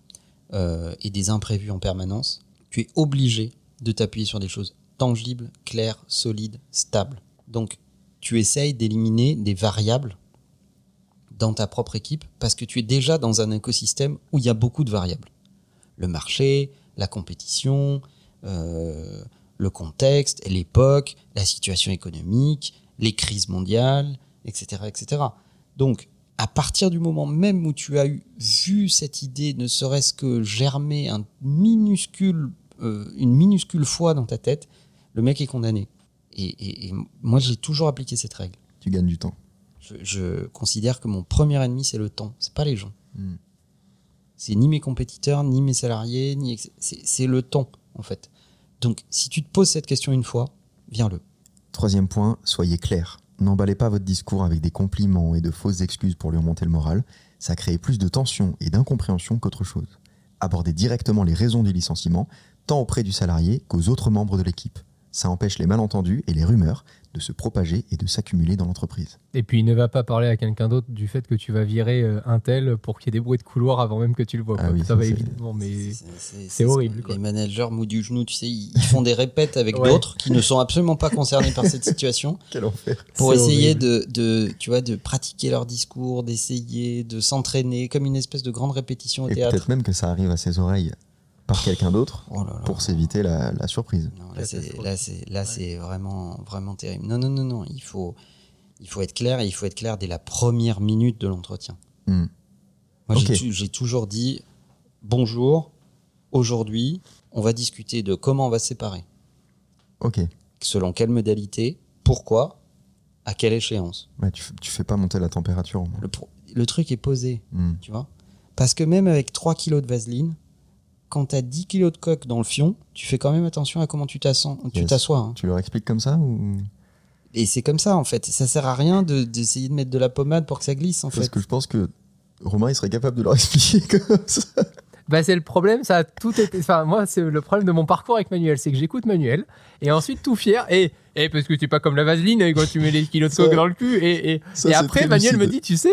euh, et des imprévus en permanence, tu es obligé de t'appuyer sur des choses tangibles, claires, solides, stables. Donc, tu essayes d'éliminer des variables dans ta propre équipe parce que tu es déjà dans un écosystème où il y a beaucoup de variables. Le marché, la compétition, euh, le contexte, l'époque, la situation économique, les crises mondiales, etc., etc. Donc, à partir du moment même où tu as eu vu cette idée, ne serait-ce que germer un minuscule, euh, une minuscule fois dans ta tête, le mec est condamné. Et, et- et moi, j'ai toujours appliqué cette règle. Tu gagnes du temps. Je, je considère que mon premier ennemi, c'est le temps, c'est pas les gens. Mm. C'est ni mes compétiteurs, ni mes salariés, ni c'est le ton en fait. Donc si tu te poses cette question une fois, viens-le. Troisième point, soyez clair. N'emballez pas votre discours avec des compliments et de fausses excuses pour lui remonter le moral. Ça crée plus de tension et d'incompréhension qu'autre chose. Abordez directement les raisons du licenciement, tant auprès du salarié qu'aux autres membres de l'équipe. Ça empêche les malentendus et les rumeurs de se propager et de s'accumuler dans l'entreprise. Et puis ne va pas parler à quelqu'un d'autre du fait que tu vas virer euh, un tel pour qu'il y ait des bruits de couloir avant même que tu le vois. Ah quoi. oui, ça, ça, va évidemment, mais c'est horrible, ce que quoi. Les managers mou du genou, tu sais, ils font des répètes avec Ouais. d'autres qui ne sont absolument pas concernés par cette situation. Quel enfer pour essayer de, de, tu vois, de pratiquer leur discours, d'essayer de s'entraîner comme une espèce de grande répétition au Et théâtre. peut-être même que ça arrive à ses oreilles par quelqu'un d'autre Oh pour s'éviter la, la surprise. Non, là, c'est, vraiment, vraiment terrible. Non, non, non, non. Il faut, il faut être clair et il faut être clair dès la première minute de l'entretien. Hmm. Moi, j'ai, toujours dit bonjour. Aujourd'hui, on va discuter de comment on va se séparer. Ok. Selon quelle modalité, pourquoi, à quelle échéance. Ouais, tu, fais pas monter la température. au moins. Le truc est posé. Hmm. tu vois. Parce que même avec 3 kilos de vaseline, quand tu as 10 kilos de coque dans le fion, tu fais quand même attention à comment tu t'assois. Tu Yes. t'assois hein. Tu leur expliques comme ça ou? Et c'est comme ça, en fait. Ça sert à rien de- d'essayer de, mettre de la pommade pour que ça glisse, en Parce fait. que je pense que Romain il serait capable de leur expliquer comme ça. Bah, c'est le problème, ça a tout été. Enfin, moi, c'est le problème de mon parcours avec Manuel, c'est que j'écoute Manuel et ensuite tout fier et, et parce que tu es pas comme la vaseline et quand tu mets les kilos de coke dans le cul et, et, ça, et c'est après Manuel me dit, tu sais,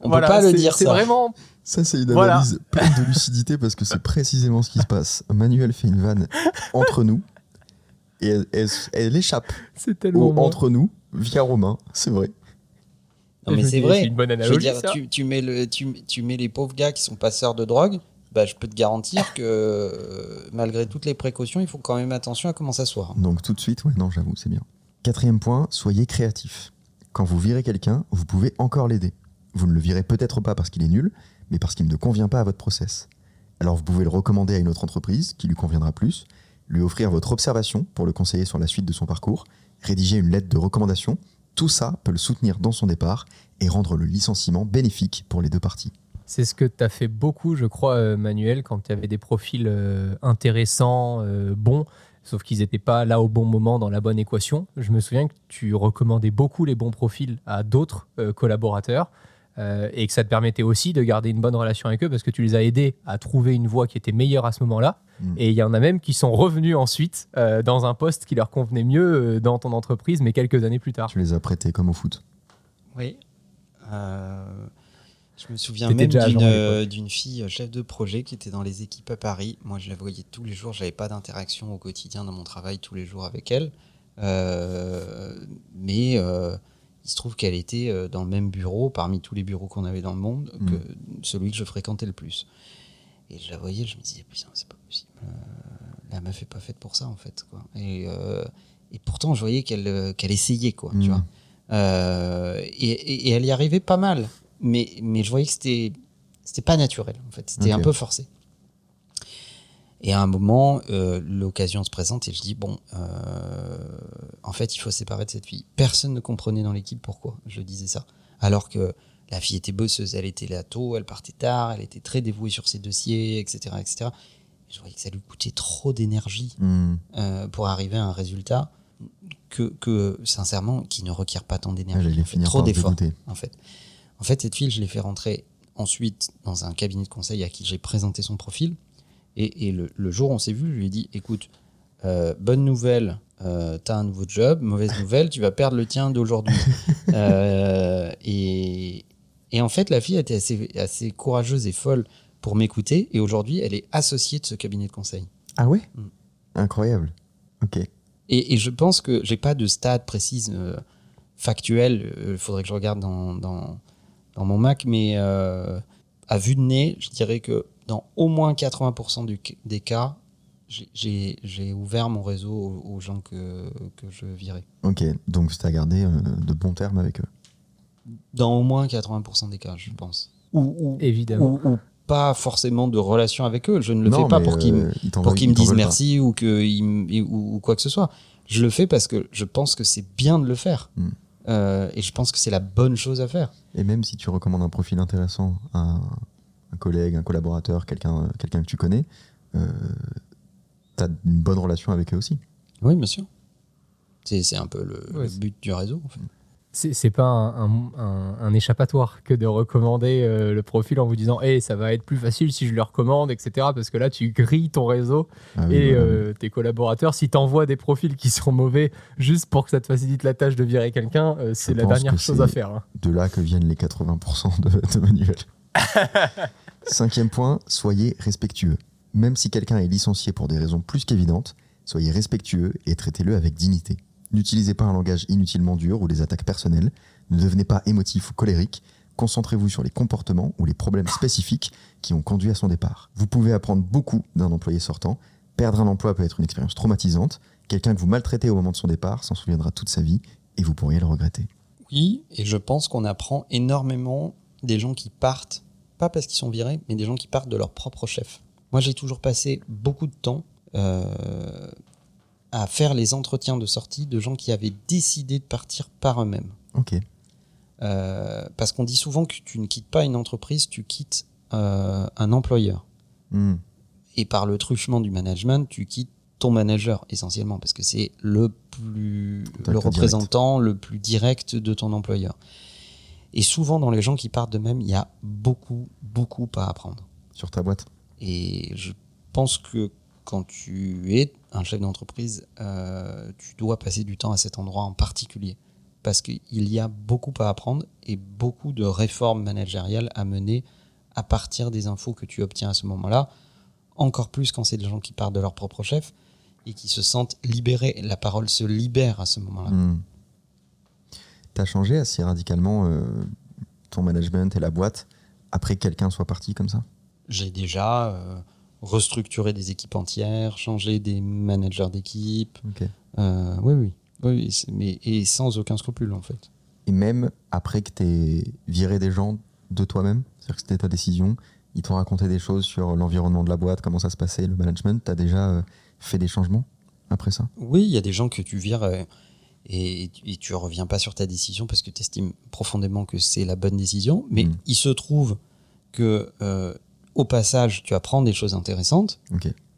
On peut pas le c'est- dire, C'est vraiment. Ça, c'est une Voilà. analyse pleine de lucidité parce que c'est précisément ce qui se passe. Manuel fait une vanne entre nous et elle, elle- elle échappe C'est tellement. au entre nous via Romain, c'est vrai. Non, mais c'est vrai. Une bonne Je veux analogie. dire, ça. tu, tu mets le, tu, tu mets les pauvres gars qui sont passeurs de drogue, bah, je peux te garantir que euh, malgré toutes les précautions, il faut quand même attention à comment s'asseoir. Donc tout de suite, ouais, non, j'avoue, c'est bien. Quatrième point, soyez créatif. Quand vous virez quelqu'un, vous pouvez encore l'aider. Vous ne le virez peut-être pas parce qu'il est nul, mais parce qu'il ne convient pas à votre process. Alors vous pouvez le recommander à une autre entreprise qui lui conviendra plus, lui offrir votre observation pour le conseiller sur la suite de son parcours, rédiger une lettre de recommandation. Tout ça peut le soutenir dans son départ et rendre le licenciement bénéfique pour les deux parties. C'est ce que tu as fait beaucoup, je crois, euh, Manuel, quand tu avais des profils euh, intéressants, euh, bons, sauf qu'ils n'étaient pas là au bon moment dans la bonne équation. Je me souviens que tu recommandais beaucoup les bons profils à d'autres collaborateurs euh, et que ça te permettait aussi de garder une bonne relation avec eux parce que tu les as aidés à trouver une voie qui était meilleure à ce moment-là. Mm. Et il y en a même qui sont revenus ensuite euh, dans un poste qui leur convenait mieux euh, dans ton entreprise, mais quelques années plus tard. Tu les as prêtés comme au foot. Oui. Euh, je me souviens même d'une euh, fille chef de projet qui était dans les équipes à Paris. Moi, je la voyais tous les jours. J'avais pas d'interaction au quotidien dans mon travail tous les jours avec elle. Euh, mais euh, il se trouve qu'elle était euh, dans le même bureau, parmi tous les bureaux qu'on avait dans le monde, Mm. que celui que je fréquentais le plus. Et je la voyais, je me disais, putain, c'est pas possible. Euh, la meuf est pas faite pour ça, en fait. Quoi. Et, euh, et pourtant, je voyais qu'elle qu'elle essayait, quoi. Tu Mm. vois. Euh, et, et- et elle y arrivait pas mal. Mais, mais je voyais que c'était c'était pas naturel, en fait. C'était un peu forcé. Et à un moment, euh, l'occasion se présente et je dis bon, euh, en fait, il faut se séparer de cette fille. Personne ne comprenait dans l'équipe pourquoi je disais ça. Alors que la fille était bosseuse, elle était là tôt, elle partait tard, elle était très dévouée sur ses dossiers, etc., etc. Je voyais que ça lui coûtait trop d'énergie Hmm. euh, pour arriver à un résultat que, que sincèrement, qui ne requiert pas tant d'énergie. Trop d'efforts en fait. En fait, cette fille, je l'ai fait rentrer ensuite dans un cabinet de conseil à qui j'ai présenté son profil. Et, et le, le jour où on s'est vu, je lui ai dit écoute, euh, bonne nouvelle, euh, t'as un nouveau job. Mauvaise nouvelle, tu vas perdre le tien d'aujourd'hui. Euh, et, et en fait, la fille était assez, assez courageuse et folle pour m'écouter. Et aujourd'hui, elle est associée de ce cabinet de conseil. Ah ouais Mm. Incroyable. Ok. Et, et je pense que j'ai pas de stade précise euh, factuel. Il faudrait que je regarde dans, dans, dans mon Mac, mais euh, à vue de nez, je dirais que dans au moins 80% du- des cas, j'ai- ouvert mon réseau aux, aux gens que, que je virais. Ok. Donc tu as gardé euh, de bons termes avec eux. Dans au moins 80% des cas, je pense. Ou, ou, Évidemment. ou- ou pas forcément de relation avec eux. Je ne le Non, fais pas pour qu'ils me euh, me disent pas. merci ou, que ils ou, ou quoi que ce soit. Je le fais parce que je pense que c'est bien de le faire. Mm. Euh, et je pense que c'est la bonne chose à faire. Et même si tu recommandes un profil intéressant à, un collègue, un collaborateur, quelqu'un quelqu'un que tu connais, euh, tu as une bonne relation avec eux aussi. Oui, bien sûr. C'est c'est un peu le, Ouais, le but du réseau. En fait. C'est pas un, un- un- un échappatoire que de recommander euh, le profil en vous disant hey, ça va être plus facile si je le recommande, etc. Parce que là, tu grilles ton réseau Ah oui, et voilà. euh, tes collaborateurs. Si tu envoies des profils qui sont mauvais juste pour que ça te facilite la tâche de virer quelqu'un, euh, c'est la dernière chose à faire. hein. de là que viennent les 80% de, de manuels. Cinquième point, soyez respectueux. Même si quelqu'un est licencié pour des raisons plus qu'évidentes, soyez respectueux et traitez-le avec dignité. N'utilisez pas un langage inutilement dur ou des attaques personnelles. Ne devenez pas émotif ou colérique. Concentrez-vous sur les comportements ou les problèmes spécifiques qui ont conduit à son départ. Vous pouvez apprendre beaucoup d'un employé sortant. Perdre un emploi peut être une expérience traumatisante. Quelqu'un que vous maltraitez au moment de son départ s'en souviendra toute sa vie et vous pourriez le regretter. Oui, et je pense qu'on apprend énormément des gens qui partent, pas parce qu'ils sont virés, mais des gens qui partent de leur propre chef. Moi, j'ai toujours passé beaucoup de temps euh, à faire les entretiens de sortie de gens qui avaient décidé de partir par eux-mêmes. Ok. Euh, parce qu'on dit souvent que tu ne quittes pas une entreprise, tu quittes euh, un employeur. Hmm. Et par le truchement du management, tu quittes ton manager essentiellement, parce que c'est le plus le direct. représentant le plus direct de ton employeur. Et souvent dans les gens qui partent d'eux-mêmes, il y a beaucoup, beaucoup à apprendre. Sur ta boîte. Et je pense que quand tu es un chef d'entreprise, euh, tu dois passer du temps à cet endroit en particulier. Parce qu'il y a beaucoup à apprendre et beaucoup de réformes managériales à mener à partir des infos que tu obtiens à ce moment-là. Encore plus quand c'est des gens qui partent de leur propre chef et qui se sentent libérés. La parole se libère à ce moment-là. Hmm. T'as changé assez radicalement euh, ton management et la boîte après que quelqu'un soit parti comme ça? J'ai déjà euh, restructuré des équipes entières, changé des managers d'équipe. Euh, oui, oui. mais, et sans aucun scrupule, en fait. Et même après que t'aies viré des gens de toi-même, c'est-à-dire que c'était ta décision, ils t'ont raconté des choses sur l'environnement de la boîte, comment ça se passait, le management, t'as déjà euh, fait des changements après ça? Oui, il y a des gens que tu vires euh, et, et tu reviens pas sur ta décision parce que tu estimes profondément que c'est la bonne décision. Mais Mm. il se trouve que, euh, au passage, tu apprends des choses intéressantes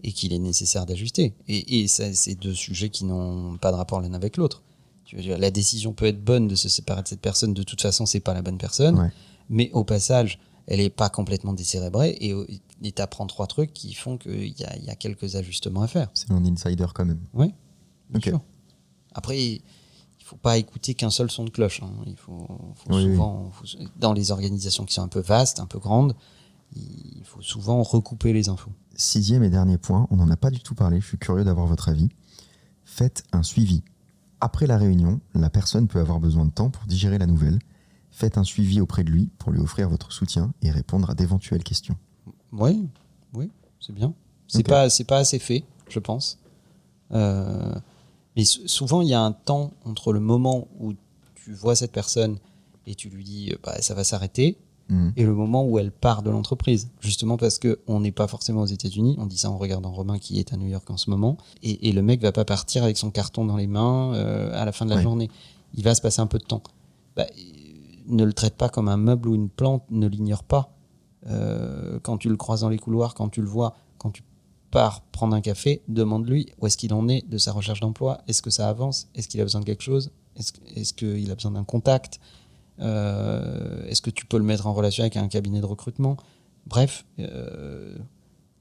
et qu'il est nécessaire d'ajuster. Et, et c'est deux sujets qui n'ont pas de rapport l'un avec l'autre. Tu La décision peut être bonne de se séparer de cette personne, de toute façon, c'est pas la bonne personne. Ouais. Mais au passage, elle est pas complètement décérébrée et et t'apprends trois trucs qui font qu'il y y a quelques ajustements à faire. C'est un insider quand même. Oui, sûr. Après, il faut pas écouter qu'un seul son de cloche. hein. Il faut, faut Oui, souvent, faut- dans les organisations qui sont un peu vastes, un peu grandes, il faut souvent recouper les infos. Sixième et dernier point, on n'en a pas du tout parlé, je suis curieux d'avoir votre avis. Faites un suivi. Après la réunion, la personne peut avoir besoin de temps pour digérer la nouvelle. Faites un suivi auprès de lui pour lui offrir votre soutien et répondre à d'éventuelles questions. Oui, oui, c'est bien. C'est Ok. pas, c'est pas assez fait, je pense. Euh, mais sou- souvent, il y a un temps entre le moment où tu vois cette personne et tu lui dis, bah, ça va s'arrêter, Mhm. et le moment où elle part de l'entreprise. Justement parce que on n'est pas forcément aux États-Unis. On dit ça en regardant Romain qui est à New York en ce moment. Et, et le mec va pas partir avec son carton dans les mains euh, à la fin de la Ouais. journée. Il va se passer un peu de temps. Bah, ne le traite pas comme un meuble ou une plante. Ne l'ignore pas. Euh, quand tu le croises dans les couloirs, quand tu le vois, quand tu pars prendre un café, demande-lui où est-ce qu'il en est de sa recherche d'emploi. Est-ce que ça avance? Est-ce qu'il a besoin de quelque chose? Est-ce est-ce qu'il a besoin d'un contact? Euh, Est-ce que tu peux le mettre en relation avec un cabinet de recrutement? Bref, euh,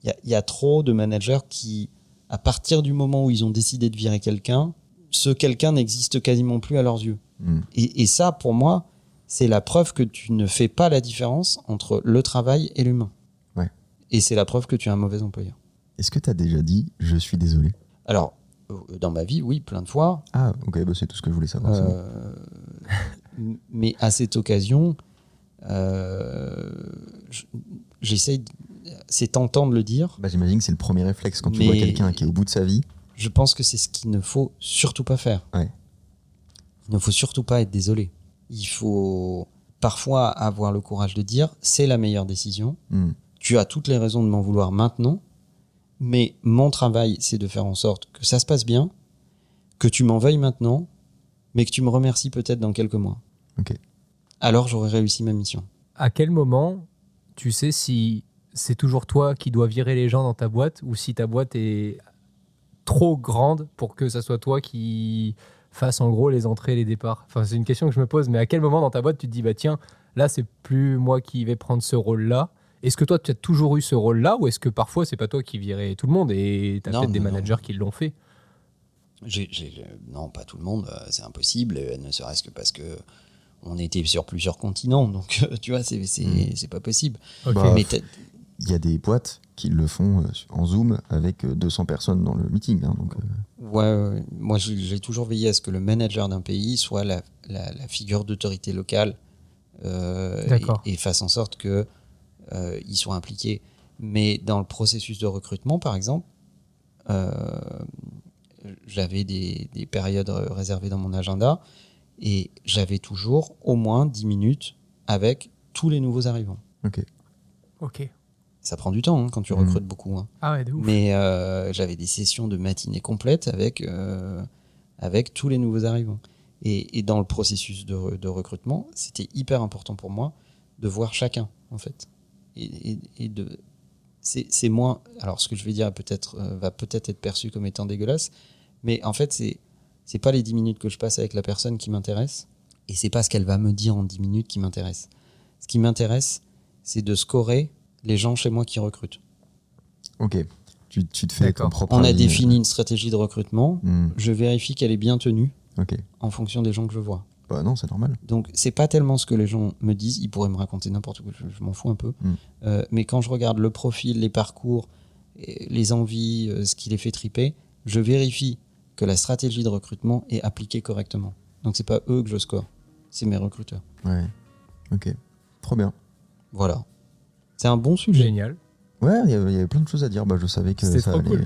il y, a- il y a trop de managers qui, à partir du moment où ils ont décidé de virer quelqu'un, ce quelqu'un n'existe quasiment plus à leurs yeux. Mhm. Et, et ça, pour moi, c'est la preuve que tu ne fais pas la différence entre le travail et l'humain. Ouais. Et c'est la preuve que tu es un mauvais employeur. Est-ce que tu as déjà dit je suis désolé? Alors, euh, dans ma vie, oui, plein de fois. Ah, ok, bah, c'est tout ce que je voulais savoir. Euh, mais à cette occasion, euh, j'essaye. de- C'est tentant de le dire. Bah, J'imagine que c'est le premier réflexe quand tu vois quelqu'un qui est au bout de sa vie. Je pense que c'est ce qu'il ne faut surtout pas faire. Ouais. Il ne faut surtout pas être désolé. Il faut parfois avoir le courage de dire c'est la meilleure décision. Mhm. Tu as toutes les raisons de m'en vouloir maintenant, mais mon travail, c'est de faire en sorte que ça se passe bien, que tu m'en veuilles maintenant, mais que tu me remercies peut-être dans quelques mois. Ok. Alors j'aurai réussi ma mission. À quel moment tu sais si c'est toujours toi qui dois virer les gens dans ta boîte ou si ta boîte est trop grande pour que ça soit toi qui fasse en gros les entrées et les départs? Enfin, c'est une question que je me pose, mais à quel moment dans ta boîte tu te dis, bah tiens, là, c'est plus moi qui vais prendre ce rôle-là? Est-ce que toi, tu as toujours eu ce rôle-là ou est-ce que parfois, c'est pas toi qui virais tout le monde et tu as peut-être des non. managers qui l'ont fait? Non, pas tout le monde, euh, c'est impossible, euh, ne serait-ce que parce que on était sur plusieurs continents, donc euh, tu vois, c'est c'est Mm. c'est pas possible. Bah, Mais Il y a des boîtes qui le font euh, en Zoom avec euh, 200 personnes dans le meeting. hein, donc, euh, ouais, ouais, moi j'ai toujours veillé à ce que le manager d'un pays soit la, la- la figure d'autorité locale euh, et, et fasse en sorte que euh, soit impliqué. Mais dans le processus de recrutement, par exemple, euh, j'avais des, des périodes réservées dans mon agenda et j'avais toujours au moins 10 minutes avec tous les nouveaux arrivants. ok. Ok. Ça prend du temps hein, quand tu Mhm. recrutes beaucoup. hein. Ah ouais, de ouf. Mais euh, j'avais des sessions de matinée complètes avec, euh, avec tous les nouveaux arrivants. Et, et dans le processus de, re- de recrutement, c'était hyper important pour moi de voir chacun, en fait. Et, et- et de. C'est c'est moins. Alors, ce que je vais dire peut-être euh, va peut-être être perçu comme étant dégueulasse, mais en fait, c'est c'est pas les 10 minutes que je passe avec la personne qui m'intéresse, et c'est pas ce qu'elle va me dire en 10 minutes qui m'intéresse. Ce qui m'intéresse, c'est de scorer les gens chez moi qui recrutent. Ok. Tu, tu te fais ton propre On a défini une stratégie de recrutement. euh, hmm, Je vérifie qu'elle est bien tenue ok. en fonction des gens que je vois. Bah non, c'est normal. Donc, c'est pas tellement ce que les gens me disent. Ils pourraient me raconter n'importe quoi. Je, je m'en fous un peu. Mm. Euh, mais quand je regarde le profil, les parcours, les envies, euh, ce qui les fait triper, je vérifie que la stratégie de recrutement est appliquée correctement. Donc, c'est pas eux que je score. C'est mes recruteurs. Ouais. Ok. Trop bien. Voilà. C'est un bon sujet. Génial. Ouais, il y avait plein de choses à dire. Bah, je savais que C'était ça allait, cool.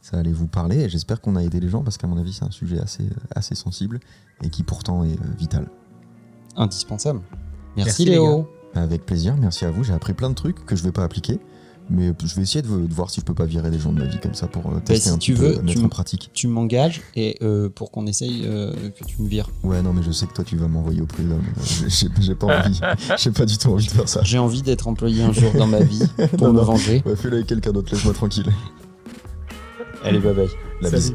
ça allait vous parler et j'espère qu'on a aidé les gens parce qu'à mon avis, c'est un sujet assez, euh, assez sensible et qui pourtant est euh, vital. Indispensable. Merci, Léo. Avec plaisir, merci à vous. J'ai appris plein de trucs que je vais pas appliquer, mais je vais essayer de, de voir si je peux pas virer des gens de ma vie comme ça pour euh, tester si un tu petit veux, peu, mettre tu en pratique. Tu m'engages et euh, pour qu'on essaye euh, que tu me vires. Ouais, non, mais je sais que toi, tu vas m'envoyer au prud'homme. Euh, J'ai j'ai pas envie. J'ai pas du tout envie de faire ça. J'ai envie d'être employé un jour dans ma vie pour Non, me non. venger. Ouais, fais-le avec quelqu'un d'autre, laisse-moi tranquille. Allez, bye bye. La Salut. bise.